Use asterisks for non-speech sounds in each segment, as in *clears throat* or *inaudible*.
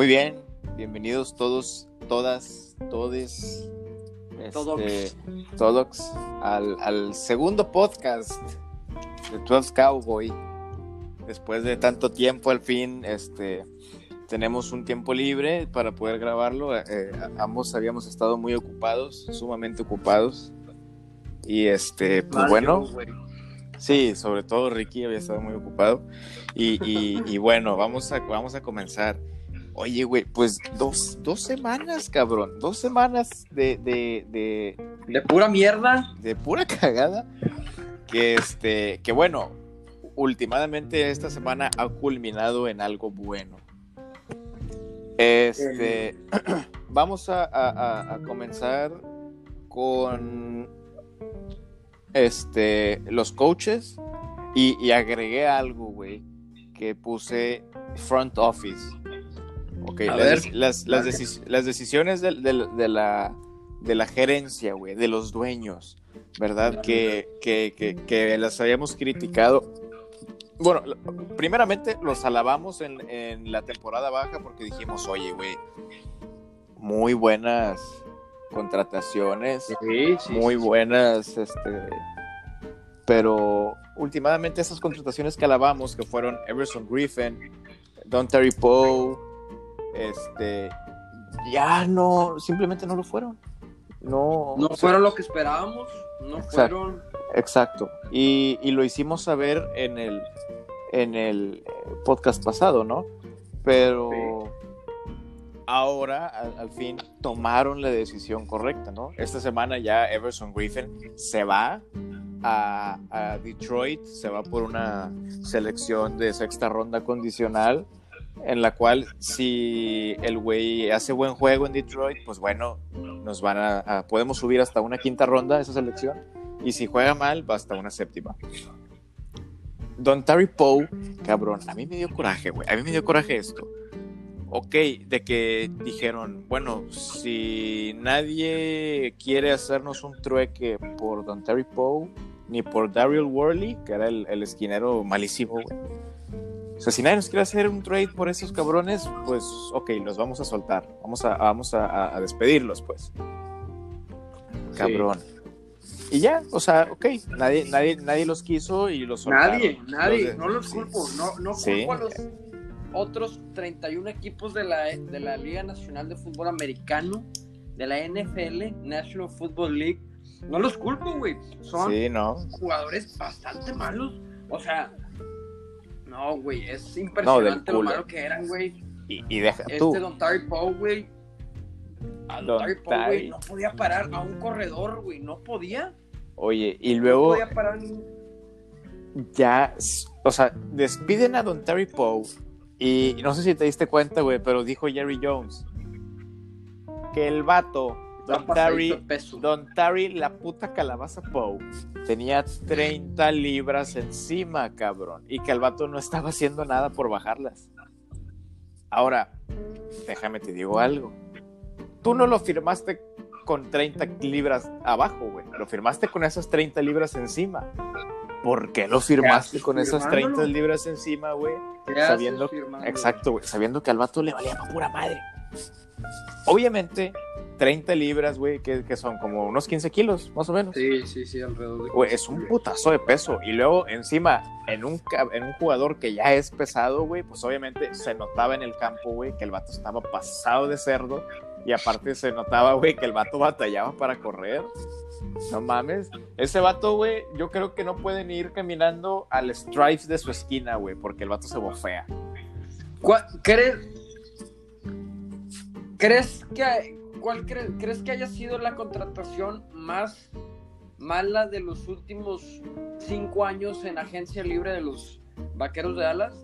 Muy bien, bienvenidos todos, todas, todes, Todox. este, todox, al, al segundo podcast de 12 Cowboy. Después de tanto tiempo, al fin, este, tenemos un tiempo libre para poder grabarlo. Eh, eh, ambos habíamos estado muy ocupados, sumamente ocupados. Y este, pues bueno. Sí, sobre todo Ricky había estado muy ocupado. Y, y- y bueno, vamos a, vamos a comenzar. Oye, güey, pues dos, dos semanas, cabrón. Dos semanas de, de, de, De pura mierda. de pura *laughs* cagada. Que este, que bueno, últimamente esta semana ha culminado en algo bueno. Este, *clears throat* vamos a, a- a- a comenzar con este los coaches y, y agregué algo, güey, que puse front office. Ok, las, las, las deci- las decisiones de, la, de la gerencia, güey, de los dueños, ¿verdad? Que, que, que, que las habíamos criticado. Bueno, primeramente los alabamos en, en la temporada baja porque dijimos, oye, güey, muy buenas contrataciones Sí, sí. muy buenas, este, pero últimamente esas contrataciones que alabamos, que fueron Everson Griffin, Don Terry Poe, este, ya no, simplemente no lo fueron. No, No fueron lo que esperábamos. No Exacto. fueron. Exacto. Y, y lo hicimos saber en el, en el eh, podcast pasado, ¿no? Pero ahora, al, al fin, tomaron la decisión correcta, ¿no? Esta semana ya Everson Griffin se va a, a Detroit, se va por una selección de sexta ronda condicional, en la cual si el güey hace buen juego en Detroit, pues bueno, nos van a, a- podemos subir hasta una quinta ronda esa selección. Y si juega mal, va hasta una séptima. Don Terry Poe, cabrón, a mí me dio coraje, güey. A mí me dio coraje esto. Ok, de que dijeron, bueno, si nadie quiere hacernos un trueque por Don Terry Poe, ni por Daryl Worley, que era el, el esquinero malísimo, güey. O sea, si nadie nos quiere hacer un trade por esos cabrones, pues, ok, los vamos a soltar. Vamos a, vamos a- a- despedirlos, pues. Cabrón. Y ya, o sea, ok, nadie, nadie, nadie los quiso y los soltaron. Nadie, nadie. Los de- no los sí. culpo. No, no Sí. culpo a los otros 31 equipos de la, de la Liga Nacional de Fútbol Americano, de la NFL, National Football League. No los culpo, güey. Son Sí, no. jugadores bastante malos. O sea, no, güey, es impresionante lo culo. malo que eran, güey. Y, y deja Este tú. Don Terry Poe, güey. A Don, Terry Poe, güey, no podía parar a un corredor, güey. No podía. Oye, y No luego podía parar ni- ya, o sea, despiden a Don Terry Poe. Y no sé si te diste cuenta, güey, pero dijo Jerry Jones que el vato, Don Terry. Don Terry, la puta calabaza Poe, tenía 30 libras encima, cabrón. Y que el vato no estaba haciendo nada por bajarlas. Ahora, déjame te digo algo. Tú no lo firmaste con 30 libras abajo, güey. Lo firmaste con esas 30 libras encima. ¿Por qué lo firmaste con esas 30 firmándolo? libras encima, güey? ¿Qué haces sabiendo-? Exacto, güey. Sabiendo que al vato le valía pa' pura madre. Obviamente, 30 libras, güey, que, que son como unos 15 kilos, más o menos. Sí, sí, sí, alrededor de. Güey, es un putazo de peso. Y luego, encima, en un, en un jugador que ya es pesado, güey, pues obviamente se notaba en el campo, güey, que el vato estaba pasado de cerdo. Y aparte se notaba, güey, que el vato batallaba para correr. No mames. Ese vato, güey, yo creo que no pueden ir caminando al stripes de su esquina, güey, porque el vato se bofea. ¿Cuál- ¿Crees, crees que cuál cre- crees que haya sido la contratación más mala de los últimos cinco años en agencia libre de los Vaqueros de Dallas?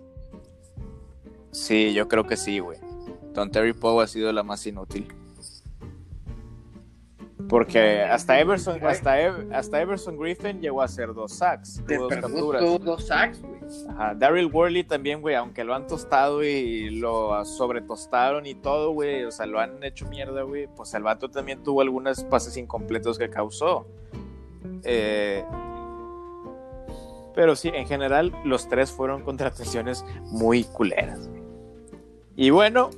Sí, yo creo que sí, güey. Don Terry Poe ha sido la más inútil. Porque hasta Everson, hasta, Ev- hasta Everson Griffin llegó a hacer dos sacks, Te dos capturas. dos sacks, güey. Ajá, Daryl Worley también, güey, aunque lo han tostado y lo sobretostaron y todo, güey, o sea, lo han hecho mierda, güey, pues el vato también tuvo algunos pases incompletos que causó. Eh, pero sí, en general, los tres fueron contrataciones muy culeras. Y bueno,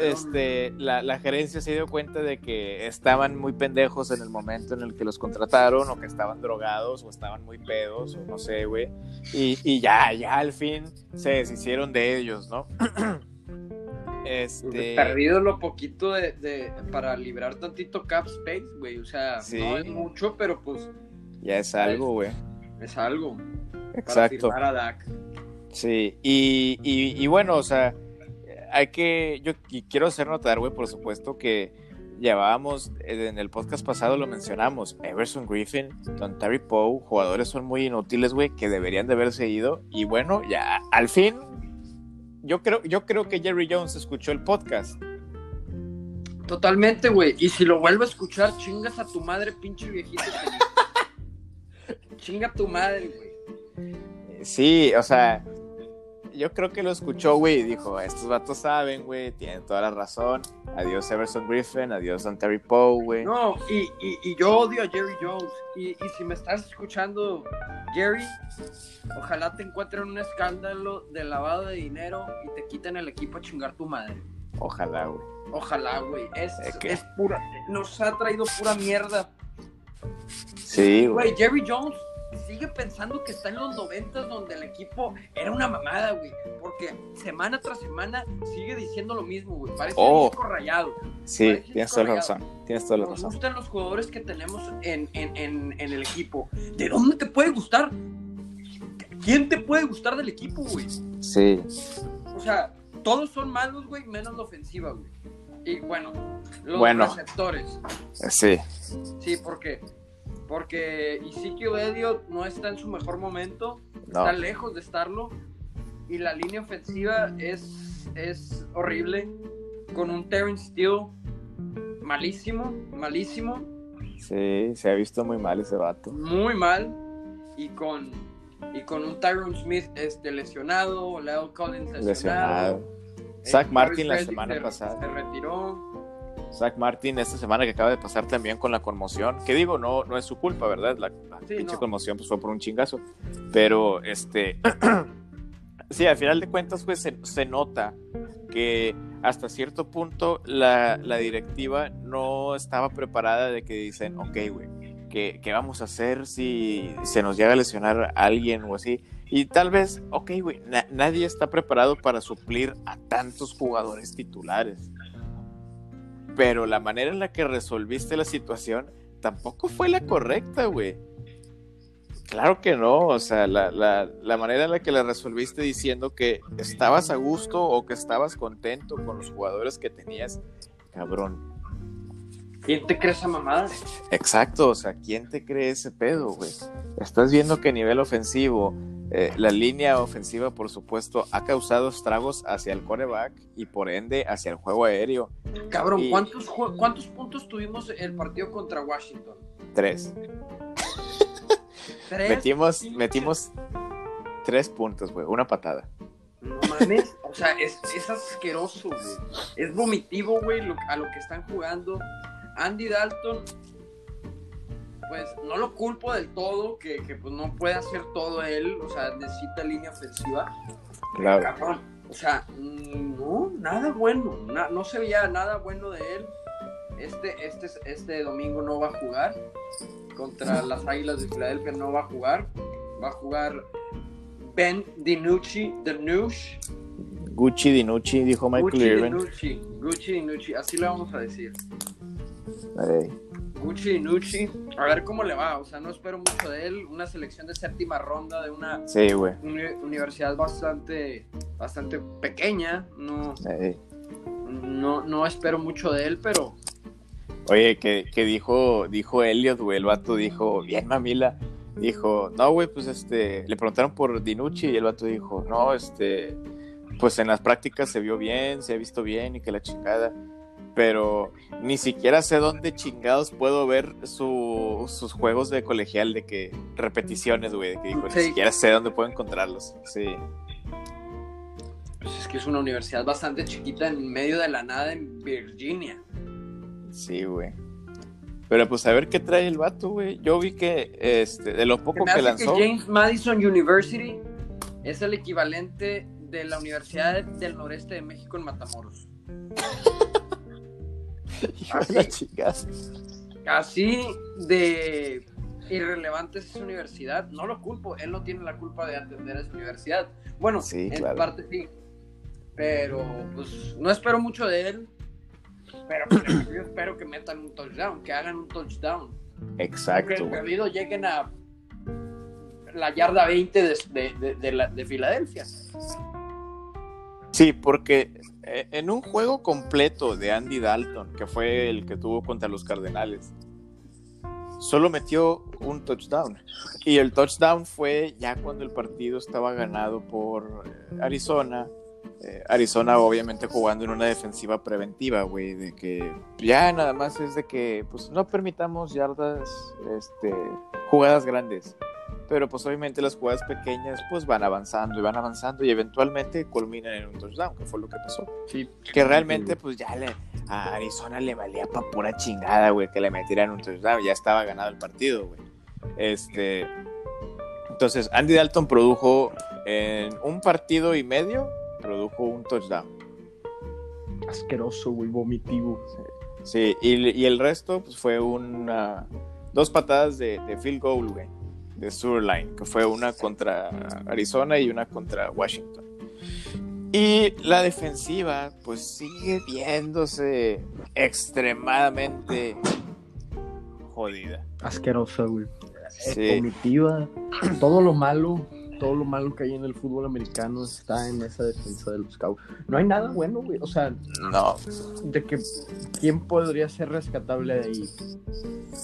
este, la, la, gerencia se dio cuenta de que estaban muy pendejos en el momento en el que los contrataron, o que estaban drogados, o estaban muy pedos, o no sé, güey. Y, y, ya, ya al fin se deshicieron de ellos, ¿no? *clears throat* este... Perdido lo poquito de, de, para librar tantito cap space, güey. O sea, no es mucho, pero pues. Ya es algo, güey. Es, algo. Exacto. Para a Dak. Sí, y, y, y bueno, o sea hay que, yo quiero hacer notar, güey, por supuesto que llevábamos, eh, en el podcast pasado lo mencionamos, Everson Griffin, Don Terry Poe, jugadores son muy inútiles, güey, que deberían de haberse ido. Y bueno, ya al fin, yo creo, yo creo que Jerry Jones escuchó el podcast. Totalmente, güey. Y si lo vuelvo a escuchar, chingas a tu madre, pinche viejito. *laughs* Chinga a tu madre, güey. Sí, o sea, yo creo que lo escuchó, güey, y dijo, estos vatos saben, güey, tienen toda la razón. Adiós Everson Griffin, adiós Don Terry Poe, güey. No, y, y, yo odio a Jerry Jones. Y, y, si me estás escuchando, Jerry, ojalá te encuentren un escándalo de lavado de dinero y te quiten el equipo a chingar tu madre. Ojalá, güey. Ojalá, güey. Es, es pura, nos ha traído pura mierda. Sí, güey. Jerry Jones sigue pensando que está en los noventas donde el equipo era una mamada, güey. Porque semana tras semana sigue diciendo lo mismo, güey. Parece oh, un rayado. Sí, tienes toda la razón. Tienes toda la razón. Nos gustan los jugadores que tenemos en, en, en, en, el equipo. ¿De dónde te puede gustar? ¿Quién te puede gustar del equipo, güey? Sí. O sea, todos son malos, güey, menos la ofensiva, güey. Y bueno, los receptores. Sí. Sí, porque porque Ezekiel Elliott no está en su mejor momento, está lejos de estarlo. Y la línea ofensiva es, es horrible. Con un Terrence Steele malísimo, malísimo. Sí, se ha visto muy mal ese vato. Muy mal. Y con, y con un Tyron Smith este, lesionado, Leo Collins lesionado. lesionado. Zach Martin la semana pasada. Se retiró. Zach Martin esta semana que acaba de pasar también con la conmoción, que digo, no, no es su culpa, ¿verdad? La, pinche conmoción pues fue por un chingazo. Pero este *clears throat* sí, al final de cuentas, pues se, nota que hasta cierto punto la, directiva no estaba preparada de que dicen, ok, güey, ¿qué, vamos a hacer si se nos llega a lesionar a alguien o así? Y tal vez, ok, güey, nadie está preparado para suplir a tantos jugadores titulares pero la manera en la que resolviste la situación tampoco fue la correcta, güey. Claro que no, o sea, la, la, manera en la que la resolviste diciendo que estabas a gusto o que estabas contento con los jugadores que tenías, cabrón. ¿Quién te cree esa mamada? Exacto, o sea, ¿quién te cree ese pedo, güey? Estás viendo que a nivel ofensivo eh, la línea ofensiva, por supuesto, ha causado estragos hacia el coreback y por ende hacia el juego aéreo. Cabrón, ¿cuántos, ¿cuántos puntos tuvimos el partido contra Washington? Tres. *laughs* ¿Tres? Metimos, metimos tres puntos, güey, una patada. No mames, o sea, es, es asqueroso, güey. Es vomitivo, güey, a lo que están jugando. Andy Dalton pues no lo culpo del todo, que, pues no puede hacer todo él, o sea, necesita línea ofensiva. Claro. o sea, no, nada bueno, no se veía nada bueno de él. Este, este, este domingo no va a jugar contra *laughs* las Águilas de Filadelfia, no va a jugar. Va a jugar Ben DiNucci, DiNucci. Gucci DiNucci, dijo Michael Gucci DiNucci, Gucci DiNucci, así le vamos a decir. Gucci Nucci, a ver cómo le va. O sea, no espero mucho de él. Una selección de séptima ronda de una universidad bastante, bastante pequeña. No, no, no espero mucho de él, pero. Oye, que, dijo, dijo Elliot, güey, el vato dijo, bien mamila, dijo, no, güey, pues este, le preguntaron por Dinucci y el vato dijo, no, este, pues en las prácticas se vio bien, se ha visto bien y que la chingada pero ni siquiera sé dónde chingados puedo ver sus juegos de colegial de que repeticiones, güey, que dijo, ni siquiera sé dónde puedo encontrarlos. Sí. Pues es que es una universidad bastante chiquita en medio de la nada en Virginia. Sí, güey. Pero pues a ver qué trae el vato, güey. Yo vi que este, de lo poco que lanzó. Que James Madison University es el equivalente de la Universidad del Noreste de México en Matamoros. *laughs* *laughs* así, así de irrelevante es esa universidad. No lo culpo, él no tiene la culpa de atender a esa universidad. Bueno, sí, en parte sí. Pero pues no espero mucho de él. Pero pues, yo espero que metan un touchdown, que hagan un touchdown. Exacto. Que el perdido lleguen a la yarda 20 de, de, de Filadelfia. Sí, porque en un juego completo de Andy Dalton, que fue el que tuvo contra los Cardenales, solo metió un touchdown. Y el touchdown fue ya cuando el partido estaba ganado por eh, Arizona. Eh, Arizona obviamente jugando en una defensiva preventiva, güey, de que ya nada más es de que pues no permitamos yardas, este, jugadas grandes pero pues obviamente las jugadas pequeñas pues van avanzando y van avanzando y eventualmente culminan en un touchdown, que fue lo que pasó. Sí. Que realmente pues ya le, a Arizona le valía pa' pura chingada, güey, que le metieran un touchdown, ya estaba ganado el partido, güey. Este, entonces Andy Dalton produjo en un partido y medio, produjo un touchdown. Asqueroso, güey, vomitivo. Sí, y, el resto pues fue una, dos patadas de, de field goal, güey de Surline, que fue una contra Arizona y una contra Washington. Y la defensiva, pues sigue viéndose extremadamente jodida. Asquerosa, güey. Sí. todo lo malo todo lo malo que hay en el fútbol americano está en esa defensa de los Cowboys. No hay nada bueno, güey. O sea, no. De que quién podría ser rescatable de ahí.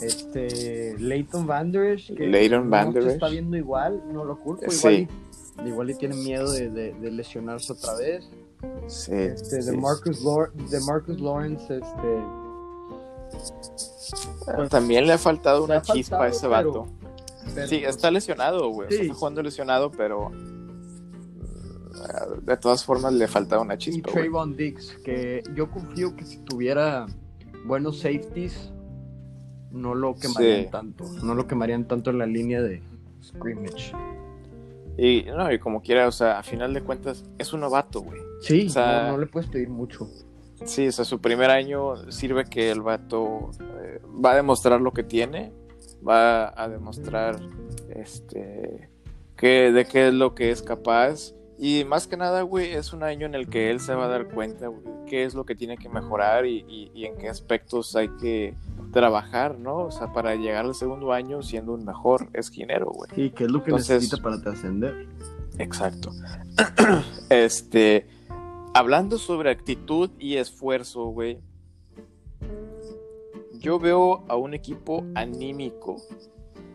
Este, Leighton Vanderesh, que Leighton no se está viendo igual, no lo culpo. Igual, y, igual y tiene miedo de, de, lesionarse otra vez. Sí. Este, de, Marcus de Marcus Lawrence, este. También le ha faltado una chispa a ese vato sí, pues, está lesionado, güey. está jugando lesionado, pero mm, de todas formas le falta una chispa. Y Trayvon Dix, que yo confío que si tuviera buenos safeties, no lo quemarían tanto. No lo quemarían tanto en la línea de scrimmage. Y no, y como quiera, o sea, a final de cuentas, es un novato, güey. Sí, no, le puedes pedir mucho. Sí, o sea, su primer año sirve que el vato eh, va a demostrar lo que tiene va a demostrar este que, de qué es lo que es capaz. Y más que nada, güey, es un año en el que él se va a dar cuenta, güey, qué es lo que tiene que mejorar y, en qué aspectos hay que trabajar, ¿no? O sea, para llegar al segundo año siendo un mejor esquinero, güey. Y qué es lo que necesita para trascender. Exacto. *clears throat* este, hablando sobre actitud y esfuerzo, güey, yo veo a un equipo anímico.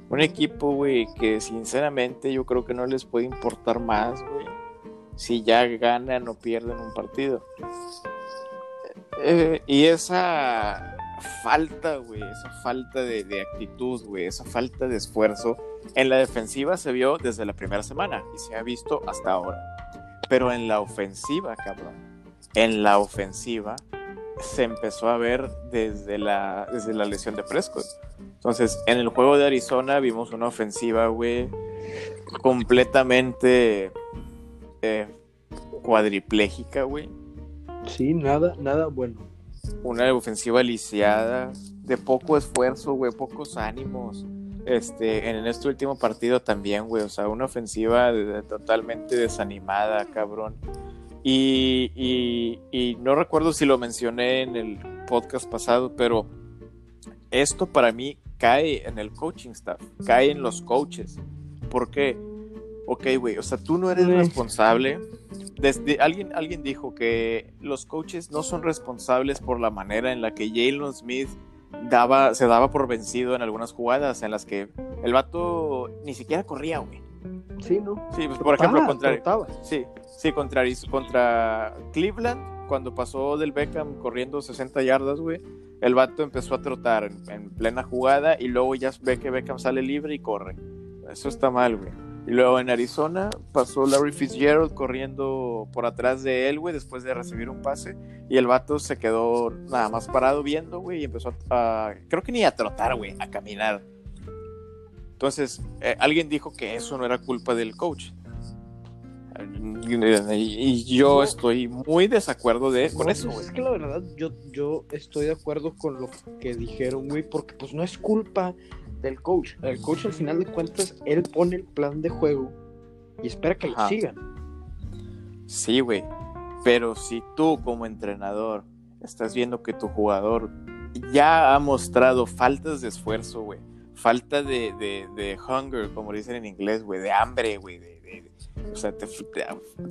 Un equipo, güey, que sinceramente yo creo que no les puede importar más, güey, si ya ganan o pierden un partido. Eh, y esa falta, güey, esa falta de, de actitud, güey, esa falta de esfuerzo en la defensiva se vio desde la primera semana y se ha visto hasta ahora. Pero en la ofensiva, cabrón, en la ofensiva, se empezó a ver desde la, desde la lesión de Prescott. Entonces, en el juego de Arizona vimos una ofensiva, güey, completamente eh, cuadripléjica, güey. Sí, nada, nada bueno. Una ofensiva lisiada, de poco esfuerzo, güey, pocos ánimos. Este, en este último partido también, güey, o sea, una ofensiva totalmente desanimada, cabrón. Y, no recuerdo si lo mencioné en el podcast pasado, pero esto para mí cae en el coaching staff, cae en los coaches. Porque, ok, güey, o sea, tú no eres responsable. Desde, alguien, alguien dijo que los coaches no son responsables por la manera en la que Jalen Smith daba, se daba por vencido en algunas jugadas en las que el vato ni siquiera corría, güey. Sí, ¿no? Sí, pues, por ejemplo, contra, sí, sí, contra, contra Cleveland, cuando pasó del Beckham corriendo 60 yardas, güey, el vato empezó a trotar en, plena jugada y luego ya ve que Beckham sale libre y corre. Eso está mal, güey. Y luego en Arizona pasó Larry Fitzgerald corriendo por atrás de él, güey, después de recibir un pase. Y el vato se quedó nada más parado viendo, güey, y empezó a, creo que ni a trotar, güey, a caminar. Entonces, eh, alguien dijo que eso no era culpa del coach. Y, yo estoy muy desacuerdo de, con eso, pues Es que la verdad, yo, yo estoy de acuerdo con lo que dijeron, güey, porque pues no es culpa del coach. El coach al final de cuentas, él pone el plan de juego y espera que lo sigan. Sí, güey. Pero si tú como entrenador estás viendo que tu jugador ya ha mostrado faltas de esfuerzo, güey. Falta de, de, de hunger, como dicen en inglés, güey, de hambre, güey, de, o sea,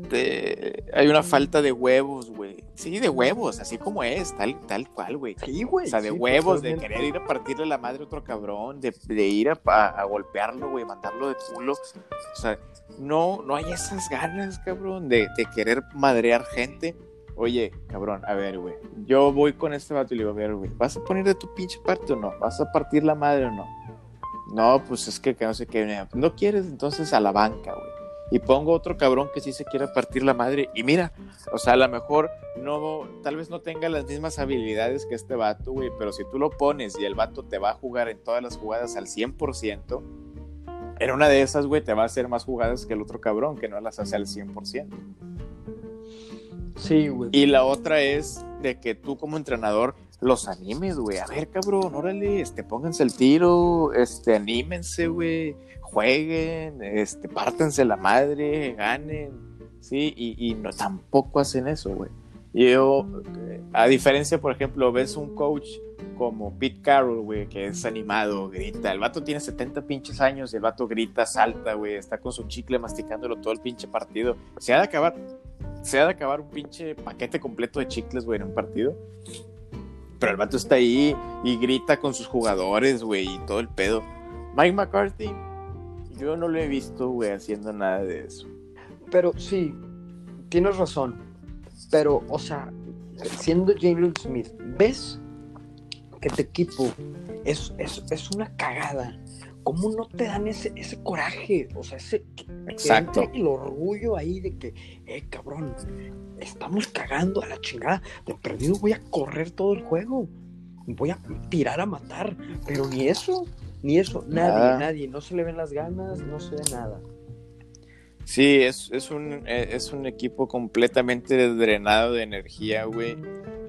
te, hay una falta de huevos, güey. Sí, de huevos, así como es, tal, tal cual, güey. Sí, güey. O sea, de huevos, de querer ir a partirle la madre a otro cabrón, de, ir a, golpearlo, güey, mandarlo de culo. O sea, no, no hay esas ganas, cabrón, de, de querer madrear gente. Oye, cabrón, a ver, güey. Yo voy con este vato y le digo, a ver, güey, ¿vas a poner de tu pinche parte o no? ¿Vas a partir la madre o no? No, pues es que, que no sé qué. No quieres, entonces a la banca, güey y pongo otro cabrón que sí se quiera partir la madre y mira, o sea, a lo mejor no, tal vez no tenga las mismas habilidades que este vato, güey, pero si tú lo pones y el vato te va a jugar en todas las jugadas al 100%, en una de esas, güey, te va a hacer más jugadas que el otro cabrón que no las hace al 100%. Sí, güey. Y la otra es de que tú como entrenador los animes, güey. A ver, cabrón, órale, este, pónganse el tiro, este, anímense, güey jueguen, este, pártense la madre, ganen, ¿sí? Y, no, tampoco hacen eso, güey. Yo, a diferencia, por ejemplo, ves un coach como Pete Carroll, güey, que es animado, grita. El vato tiene 70 pinches años y el vato grita, salta, güey, está con su chicle masticándolo todo el pinche partido. Se ha de acabar, se ha de acabar un pinche paquete completo de chicles, güey, en un partido. Pero el vato está ahí y grita con sus jugadores, güey, y todo el pedo. Mike McCarthy, yo no lo he visto, güey, haciendo nada de eso. Pero sí, tienes razón. Pero, o sea, siendo Jalen Smith, ¿ves que tu equipo es, es, una cagada? ¿Cómo no te dan ese, ese coraje? O sea, ese Exacto. el orgullo ahí de que, eh, cabrón, estamos cagando a la chingada. De perdido voy a correr todo el juego. Voy a tirar a matar. Pero ni eso. Ni eso, nadie, nadie, no se le ven las ganas, no se ve nada. Sí, es, es, un, eh, es un equipo completamente drenado de energía, güey.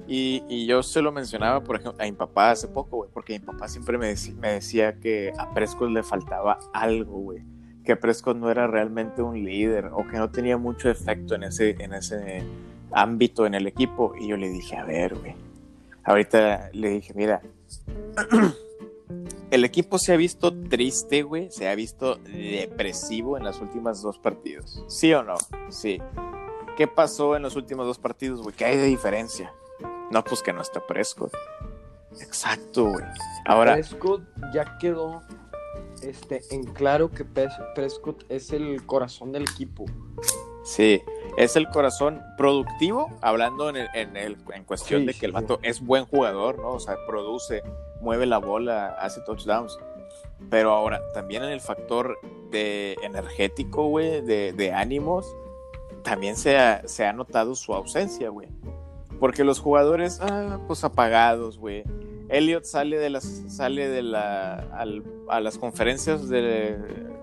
Y, y, yo se lo mencionaba, por ejemplo, a mi papá hace poco, güey, porque mi papá siempre me, me decía que a Prescott le faltaba algo, güey. Que Prescott no era realmente un líder o que no tenía mucho efecto en ese, en ese ámbito en el equipo. Y yo le dije, a ver, güey. Ahorita le dije, mira, *clears throat* el equipo se ha visto triste, güey. Se ha visto depresivo en las últimas dos partidos. ¿Sí o no? Sí. ¿Qué pasó en los últimos dos partidos, güey? ¿Qué hay de diferencia? No, pues que no está Prescott. Exacto, güey. Ahora. Prescott ya quedó este, en claro que Prescott es el corazón del equipo. Sí, es el corazón productivo, hablando en, en, en cuestión de que el vato es buen jugador, ¿no? O sea, produce, mueve la bola, hace touchdowns. Pero ahora, también en el factor de energético, güey, de, ánimos, también se ha, se ha notado su ausencia, güey. Porque los jugadores, ah, pues apagados, güey. Elliot sale de las sale de la a las conferencias de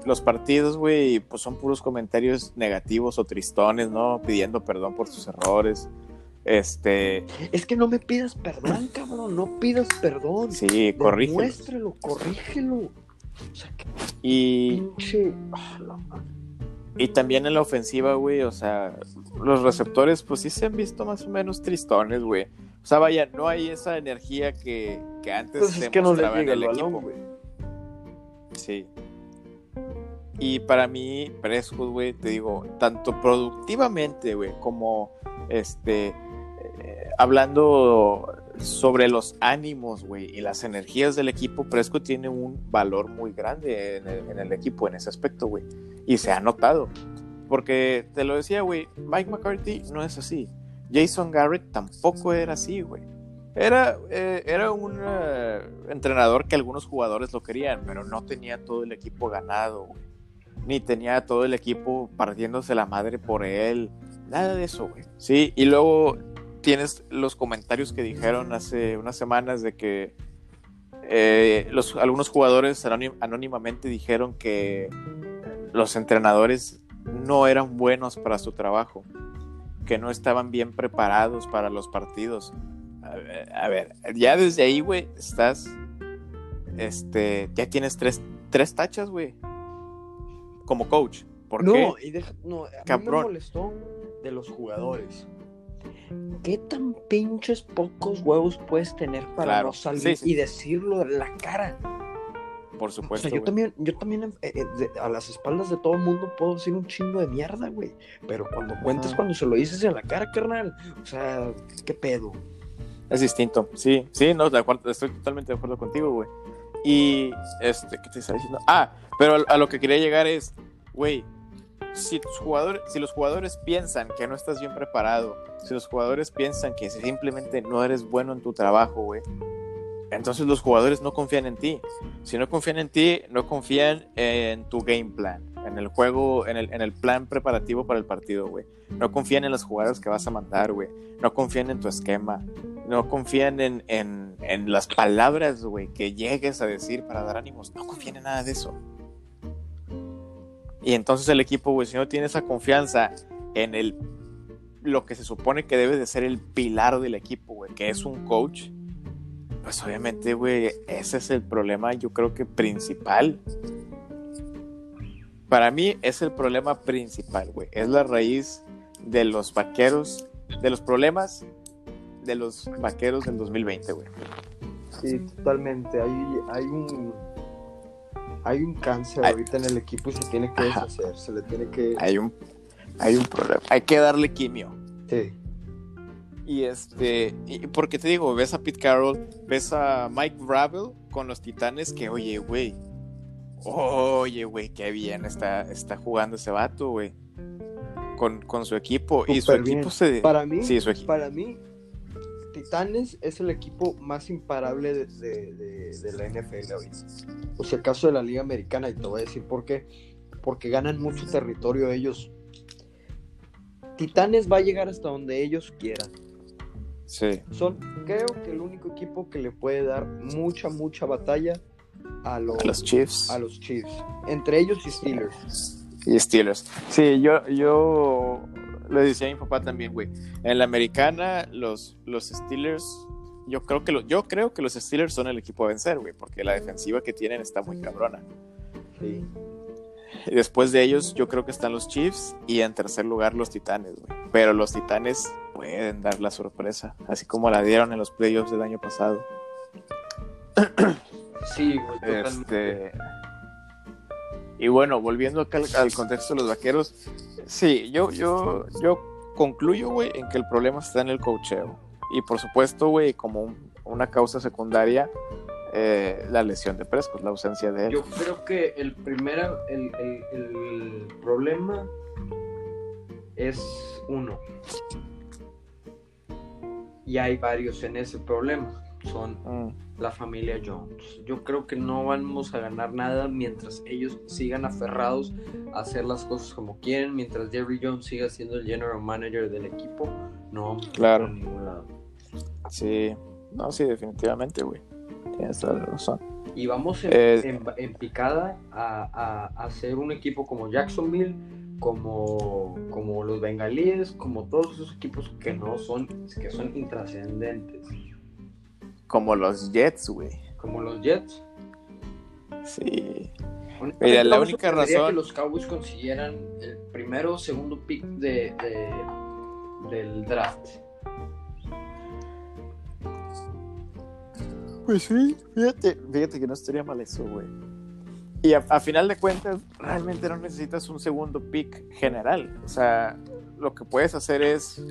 los partidos, güey, y pues son puros comentarios negativos o tristones, ¿no? Pidiendo perdón por sus errores. Este. Es que no me pidas perdón, *clears throat* cabrón. No pidas perdón. Sí, corrígelo. Muéstralo, corrígelo. O sea, que y. Ah, y también en la ofensiva, güey, o sea, los receptores, pues sí se han visto más o menos tristones, güey. O sea, vaya, no hay esa energía que, que antes pues se mostraba en el, equipo. güey. Sí. Y para mí, Prescott, güey, te digo, tanto productivamente, güey, como este hablando sobre los ánimos, güey, y las energías del equipo, Prescott tiene un valor muy grande en el, equipo en ese aspecto, güey. Y se ha notado. Porque te lo decía, güey, Mike McCarthy no es así. Jason Garrett tampoco era así, güey. Era, eh, era un eh, entrenador que algunos jugadores lo querían, pero no tenía todo el equipo ganado. Ni tenía todo el equipo partiéndose la madre por él. Nada de eso, güey. Sí, y luego tienes los comentarios que dijeron hace unas semanas de que eh, los, algunos jugadores anónimamente dijeron que los entrenadores no eran buenos para su trabajo, que no estaban bien preparados para los partidos. A ver, ya desde ahí, güey, estás, este, ya tienes tres, tres tachas, güey, como coach. ¿Por no, qué? Y deja, no, a mí me molestó de los jugadores. ¿Qué tan pinches pocos huevos puedes tener para no salir y decirlo de la cara? Por supuesto. O sea, yo también, yo también eh, eh, a las espaldas de todo el mundo puedo decir un chingo de mierda, güey. Pero cuando cuentes, cuando se lo dices en la cara, carnal, o sea, ¿qué pedo? Es distinto, sí, sí, no, de acuerdo, estoy totalmente de acuerdo contigo, güey. Y, este, ¿qué te está diciendo? Ah, pero a, a lo que quería llegar es, güey, si, los jugadores piensan que no estás bien preparado, si los jugadores piensan que simplemente no eres bueno en tu trabajo, güey, entonces los jugadores no confían en ti. Si no confían en ti, no confían en tu game plan, en el juego, en el, plan preparativo para el partido, güey. No confían en las jugadas que vas a mandar, güey. No confían en tu esquema. No confían en, en, en las palabras, güey, que llegues a decir para dar ánimos. No confían en nada de eso. Y entonces el equipo, güey, si no tiene esa confianza en el lo que se supone que debe de ser el pilar del equipo, güey, que es un coach, pues obviamente, güey, ese es el problema, yo creo que principal. Para mí es el problema principal, güey. Es la raíz de los vaqueros, de los problemas de los vaqueros del 2020, güey. Sí, totalmente. Hay, hay un hay un cáncer ahorita en el equipo y se tiene que deshacer, se le tiene que... Hay un, hay un problema, hay que darle quimio. Sí. Y este, y porque te digo, ves a Pete Carroll, ves a Mike Ravel con los Titanes, que oye, güey, oye, güey, qué bien está, está jugando ese vato, güey. Con, con, su equipo. y su equipo se. Para mí, sí, su equipo. para mí, Titanes es el equipo más imparable de, de, la NFL hoy. O si acaso de la Liga Americana, y te voy a decir por qué. Porque ganan mucho territorio ellos. Titanes va a llegar hasta donde ellos quieran. Sí. Son, creo que el único equipo que le puede dar mucha, mucha batalla a los, a los Chiefs. A los Chiefs. Entre ellos y Steelers. Y Steelers. Sí, yo, yo le decía a mi papá también, güey. En la americana, los, los Steelers, yo creo, que yo creo que los Steelers son el equipo a vencer, güey, porque la defensiva que tienen está muy cabrona. Sí. Y después de ellos, yo creo que están los Chiefs y en tercer lugar los Titanes, güey. Pero los Titanes pueden dar la sorpresa, así como la dieron en los playoffs del año pasado. Sí, güey, este... Y bueno, volviendo acá al, contexto de los vaqueros, sí, yo, yo, yo concluyo, güey, en que el problema está en el cocheo. Y por supuesto, güey, como una causa secundaria, eh, la lesión de Prescott, la ausencia de él. Yo creo que el primer, el, el problema es uno. Y hay varios en ese problema. Son mm la familia Jones. Yo creo que no vamos a ganar nada mientras ellos sigan aferrados a hacer las cosas como quieren, mientras Jerry Jones siga siendo el general manager del equipo, no vamos claro. a ningún lado. Sí, no, sí, definitivamente, güey. Tienes toda la razón. Y vamos en, eh, picada a, a, hacer un equipo como Jacksonville, como, como los Bengalíes, como todos esos equipos que no son, que son intrascendentes. Como los Jets, güey. Como los Jets. Sí. Mira, la única razón. que los Cowboys consiguieran el primero o segundo pick de, del draft. Pues sí, fíjate, fíjate que no estaría mal eso, güey. Y a, a, final de cuentas, realmente no necesitas un segundo pick general. O sea, lo que puedes hacer es,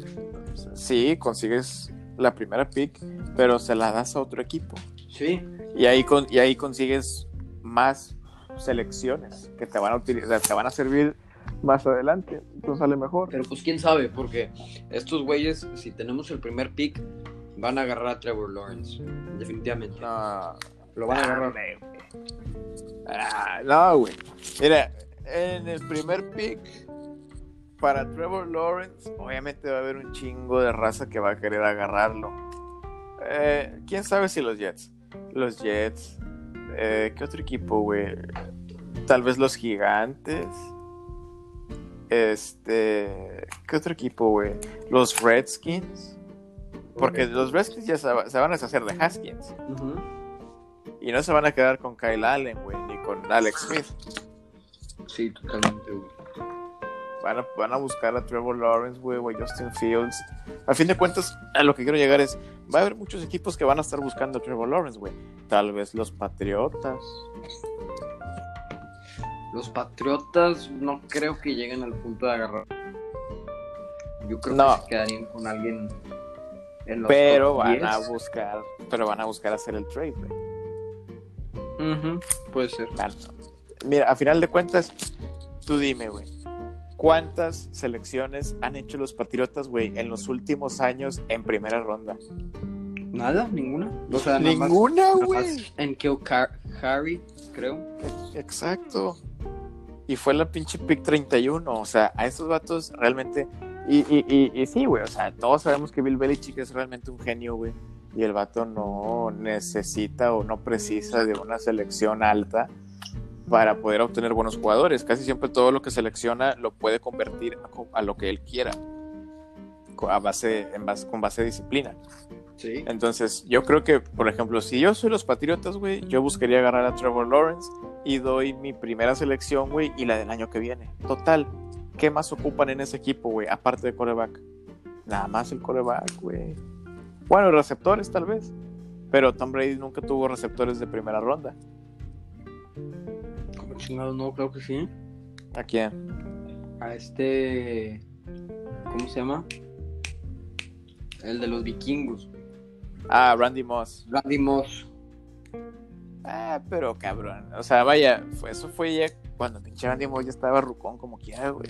sí, consigues la primera pick, pero se la das a otro equipo. Sí. Y ahí, con, y ahí consigues más selecciones que te van a utilizar, te van a servir más adelante, entonces sale mejor. Pero pues quién sabe, porque estos güeyes, si tenemos el primer pick, van a agarrar a Trevor Lawrence, definitivamente. No, lo van a agarrar. Ah, no, güey. Mira, en el primer pick para Trevor Lawrence, obviamente va a haber un chingo de raza que va a querer agarrarlo. Eh, ¿Quién sabe si los Jets? Los Jets. Eh, ¿Qué otro equipo, güey? Tal vez los Gigantes. Este. ¿Qué otro equipo, güey? Los Redskins. Porque los Redskins ya se, van a deshacer de Haskins. Y no se van a quedar con Kyle Allen, güey, ni con Alex Smith. Sí, totalmente, güey. Van a, van a buscar a Trevor Lawrence, güey, o a Justin Fields. A fin de cuentas, a lo que quiero llegar es, va a haber muchos equipos que van a estar buscando a Trevor Lawrence, güey. Tal vez los Patriotas. Los Patriotas no creo que lleguen al punto de agarrar. Yo creo que se quedarían con alguien en los Pero van a buscar, pero van a buscar hacer el trade, güey. Puede ser. Mira, a final de cuentas, tú dime, güey. ¿Cuántas selecciones han hecho los Patriotas, güey, en los últimos años en primera ronda? Nada, ninguna. ninguna, güey. En Kill Harry, creo. Exacto. Y fue la pinche pick 31. O sea, a estos vatos realmente. Y, y, y, sí, güey. O sea, todos sabemos que Bill Belichick es realmente un genio, güey. Y el vato no necesita o no precisa de una selección alta para poder obtener buenos jugadores. Casi siempre todo lo que selecciona lo puede convertir a lo que él quiera, a base, en base, con base de disciplina. Sí. Entonces, yo creo que, por ejemplo, si yo soy los Patriotas, güey, yo buscaría agarrar a Trevor Lawrence y doy mi primera selección, güey, y la del año que viene. Total, ¿qué más ocupan en ese equipo, güey? Aparte de coreback. Nada más el coreback, güey. Bueno, receptores tal vez. Pero Tom Brady nunca tuvo receptores de primera ronda. No, creo que sí. ¿A quién? A este. ¿Cómo se llama? El de los vikingos. Ah, Randy Moss. Randy Moss. Ah, pero cabrón. O sea, vaya, eso fue ya cuando pinche Randy Moss ya estaba rucón como quiera, güey.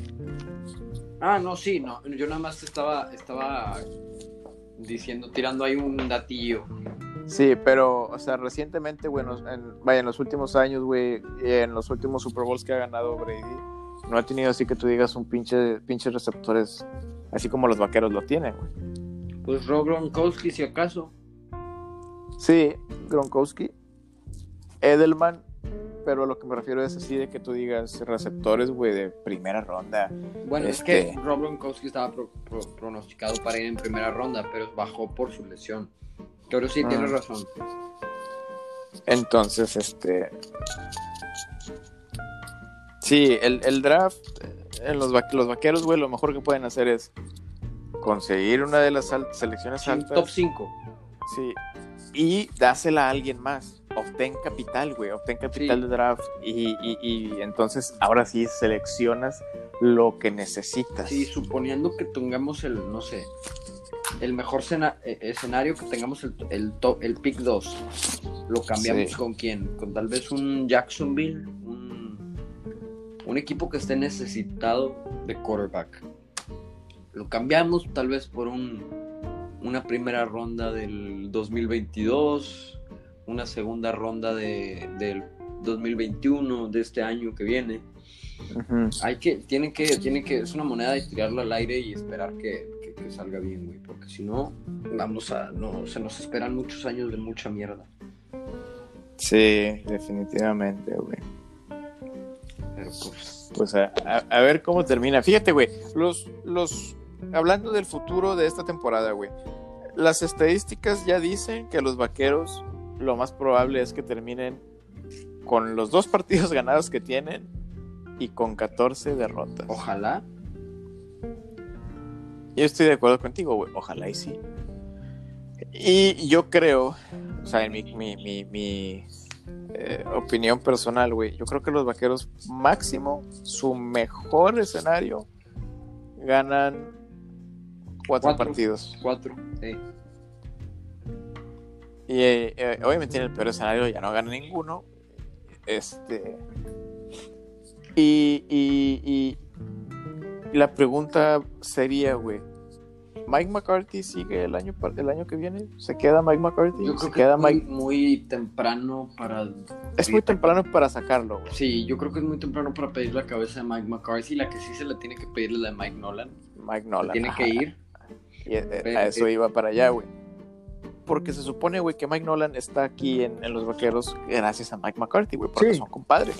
Ah, no, sí, no. Yo nada más estaba, estaba diciendo, tirando ahí un datillo. Sí, pero, o sea, recientemente, bueno, en, vaya, en los últimos años, güey, en los últimos Super Bowls que ha ganado Brady, no ha tenido así que tú digas un pinche, pinche receptores, así como los vaqueros lo tienen, güey. Pues Rob Gronkowski, si acaso. Sí, Gronkowski. Edelman, pero lo que me refiero es así de que tú digas receptores, güey, de primera ronda. Bueno, es que este, Rob Gronkowski estaba pronosticado para ir en primera ronda, pero bajó por su lesión. Pero sí, tienes ah. razón. Entonces, este... Sí, el, draft, eh, en los, los vaqueros, güey, lo mejor que pueden hacer es conseguir una de las selecciones altas. Top 5. Sí, y dásela a alguien más obtén capital, güey, obtén capital de draft y, y, entonces ahora sí seleccionas lo que necesitas. Sí, suponiendo que tengamos el, no sé, el mejor e, escenario que tengamos el, el, el pick 2, lo cambiamos con quién, con tal vez un Jacksonville, un, un equipo que esté necesitado de quarterback. Lo cambiamos tal vez por un una primera ronda del 2022 una segunda ronda de, del 2021, de este año que viene. Hay que, tienen que, tienen que, es una moneda de tirarla al aire y esperar que, salga bien, güey, porque si no, vamos a, no, se nos esperan muchos años de mucha mierda. Sí, definitivamente, güey. pues, pues a, a, ver cómo termina. Fíjate, güey, los, los, hablando del futuro de esta temporada, güey, las estadísticas ya dicen que los vaqueros lo más probable es que terminen con los dos partidos *laughs* ganados que tienen y con 14 derrotas. Ojalá. Yo estoy de acuerdo contigo, güey. Ojalá y sí. Y yo creo, o sea, en mi, mi, eh, opinión personal, güey, yo creo que los vaqueros máximo, su mejor escenario, ganan cuatro, partidos. Cuatro, sí. Y eh, eh, obviamente en el peor escenario ya no gana ninguno. Este. Y, y, la pregunta sería, güey. ¿Mike McCarthy sigue el año, el año que viene? ¿Se queda Mike McCarthy? Yo creo que queda es muy, muy, temprano para... Es muy temprano para sacarlo, güey. Sí, yo creo que es muy temprano para pedir la cabeza de Mike McCarthy. La que sí se le tiene que pedir es la de Mike Nolan. Mike Nolan. Tiene que ir. Y eh, a eso iba para allá, güey porque se supone, güey, que Mike Nolan está aquí en, los vaqueros gracias a Mike McCarthy, güey, porque son compadres.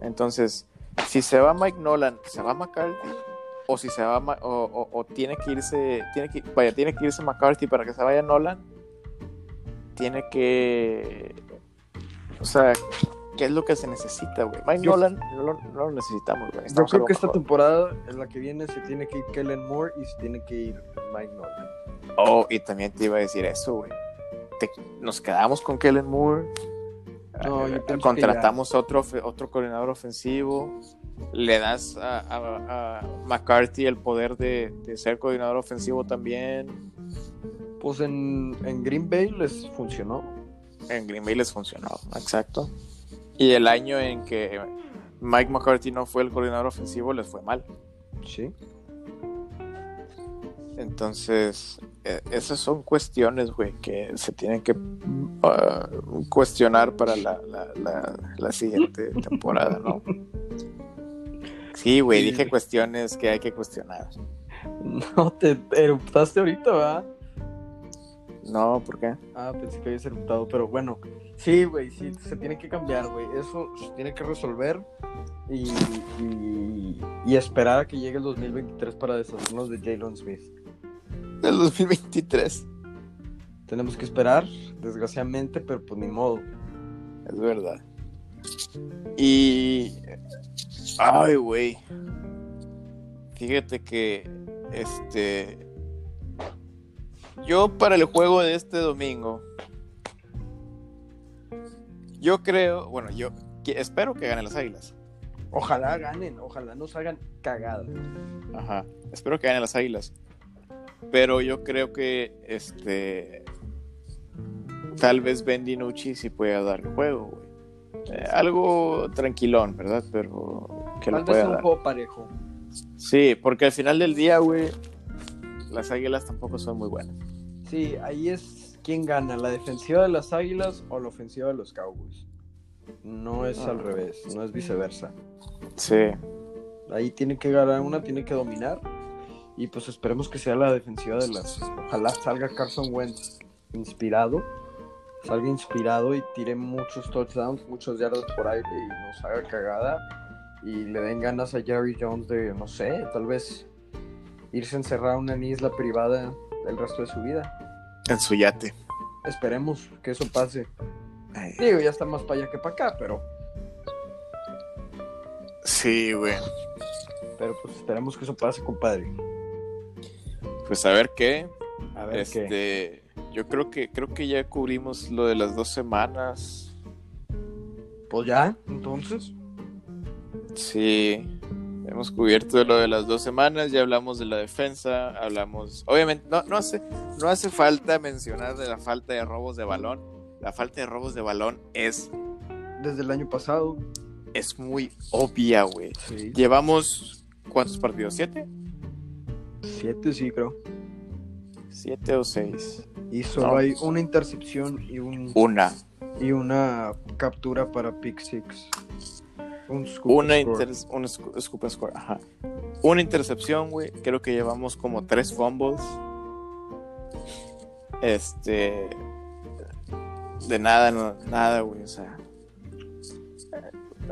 Entonces, si se va Mike Nolan, ¿se va McCarthy? O si se va o, tiene que irse, tiene que, vaya, tiene que irse McCarthy para que se vaya Nolan. Tiene que, o sea, ¿qué es lo que se necesita, güey? Mike Nolan no lo, necesitamos, güey. Yo creo que esta temporada en la que viene se tiene que ir Kellen Moore y se tiene que ir Mike Nolan. Oh, y también te iba a decir eso, güey. Nos quedamos con Kellen Moore no, eh, contratamos otro, otro coordinador ofensivo, le das a, McCarthy el poder de, ser coordinador ofensivo también. Pues en, Green Bay les funcionó. En Green Bay les funcionó, exacto. Y el año en que Mike McCarthy no fue el coordinador ofensivo les fue mal. Sí. Entonces, e, esas son cuestiones, güey, que se tienen que ah, cuestionar para la, la, siguiente *laughs* temporada, ¿no? Sí, güey, dije cuestiones que hay que cuestionar. No, te eruptaste ahorita, ¿verdad? No, ¿por qué? Ah, pensé que habías eruptado, pero bueno. Sí, güey, sí, se tiene que cambiar, güey. Eso se tiene que resolver y, y, y esperar a que llegue el 2023 para deshacernos de Jalen Smith del 2023. Tenemos que esperar, desgraciadamente, pero pues ni modo. Es verdad. Y. Ay, güey. Fíjate que. Este. Yo para el juego de este domingo. Yo creo. Bueno, yo espero que ganen las águilas. Ojalá ganen, ojalá nos hagan cagada. Ajá. Espero que ganen las águilas. Pero yo creo que este tal vez Ben DiNucci sí pueda dar el juego, güey. Eh, algo tranquilón, ¿verdad? Pero que lo pueda un juego parejo. Sí, porque al final del día, güey, las águilas tampoco son muy buenas. Sí, ahí es quién gana, la defensiva de las águilas o la ofensiva de los Cowboys. No es al revés, no es viceversa. Sí. Ahí tiene que ganar una, tiene que dominar y pues esperemos que sea la defensiva de las. Ojalá salga Carson Wentz inspirado. Salga inspirado y tire muchos touchdowns, muchos yardas por aire y nos haga cagada. Y le den ganas a Jerry Jones de, no sé, tal vez irse encerrado en una isla privada el resto de su vida. En su yate. Esperemos que eso pase. Digo, ya está más para allá que para acá, pero. Sí, güey. Pero pues esperemos que eso pase, compadre. Pues a ver qué. A ver este, Yo creo que creo que ya cubrimos lo de las dos semanas. Pues ya, entonces. Sí, hemos cubierto lo de las dos semanas, ya hablamos de la defensa, hablamos, obviamente, no, no, hace, no hace falta mencionar de la falta de robos de balón. La falta de robos de balón es... Desde el año pasado. Es muy obvia, güey. Llevamos, ¿cuántos partidos? ¿Siete? Siete, sí, creo. Siete o seis. Y solo hay una intercepción y un. Una. Y una captura para Pick Six. Un una un scoop score, ajá. Una intercepción, güey. Creo que llevamos como tres fumbles. Este. De nada, no, nada, güey. O sea.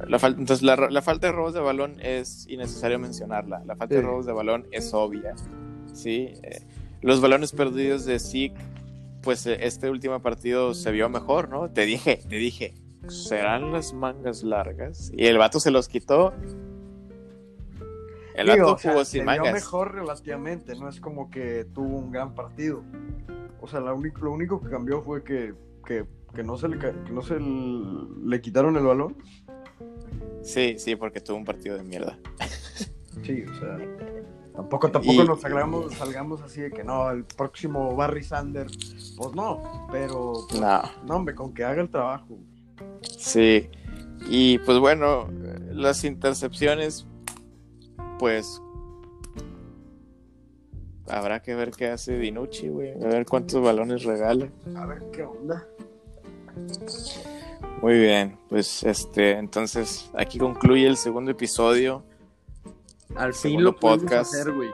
La falta, entonces, la, falta de robos de balón es innecesario mencionarla. La falta de robos de balón es obvia. ¿sí? Eh, los balones perdidos de Zeke, pues eh, este último partido se vio mejor, ¿no? Te dije, te dije, serán las mangas largas. Y el vato se los quitó. El vato jugó sin se Vio mejor relativamente, no es como que tuvo un gran partido. O sea, lo único, lo único que cambió fue que, que, no se, le, que no se le quitaron el balón Sí, sí, porque tuvo un partido de mierda. *laughs* Sí, o sea, tampoco, tampoco nos salgamos, salgamos así de que no, el próximo Barry Sanders, pues no, pero no. no, hombre, con que haga el trabajo. Sí, y pues bueno, las intercepciones, pues habrá que ver qué hace Dinucci, güey, a ver cuántos balones regala. A ver qué onda. Muy bien, pues este, entonces aquí concluye el segundo episodio. Al fin lo pudimos hacer, güey.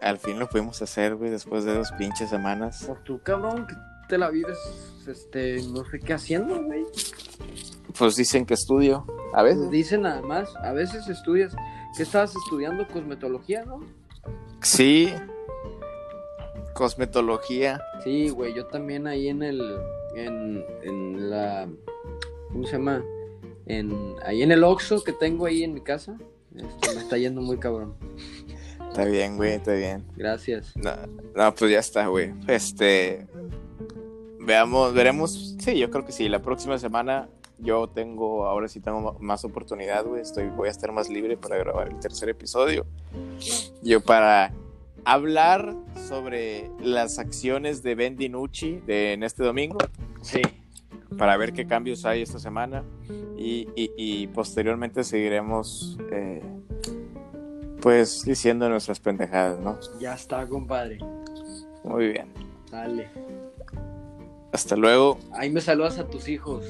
Al fin lo pudimos hacer, güey, después de dos pinches semanas. Por tu cabrón, que te la vives, este, no sé qué haciendo, güey. Pues dicen que estudio. A veces. Dicen nada más. A veces estudias. ¿Qué estabas estudiando? Cosmetología, ¿no? Sí. Cosmetología. Sí, güey. Yo también ahí en el. En, en la. ¿Cómo se llama? En, ahí en el Oxxo que tengo ahí en mi casa. Este, me está yendo muy cabrón. Está bien, güey, está bien. Gracias. No, no, pues ya está, güey. Este. Veamos, veremos. Sí, yo creo que sí. La próxima semana yo tengo, ahora sí tengo más oportunidad, güey. Estoy, voy a estar más libre para grabar el tercer episodio. Yo para hablar sobre las acciones de Ben DiNucci de, en este domingo. Sí. Para ver qué cambios hay esta semana. Y, y, y posteriormente seguiremos, eh, pues, diciendo nuestras pendejadas, ¿no? Ya está, compadre. Muy bien. Dale. Hasta luego. Ahí me saludas a tus hijos.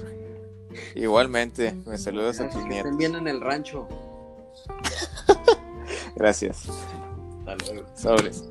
Igualmente, me saludas a tus nietos. Estén bien en el rancho. *laughs* Gracias. Hasta luego. Sobres.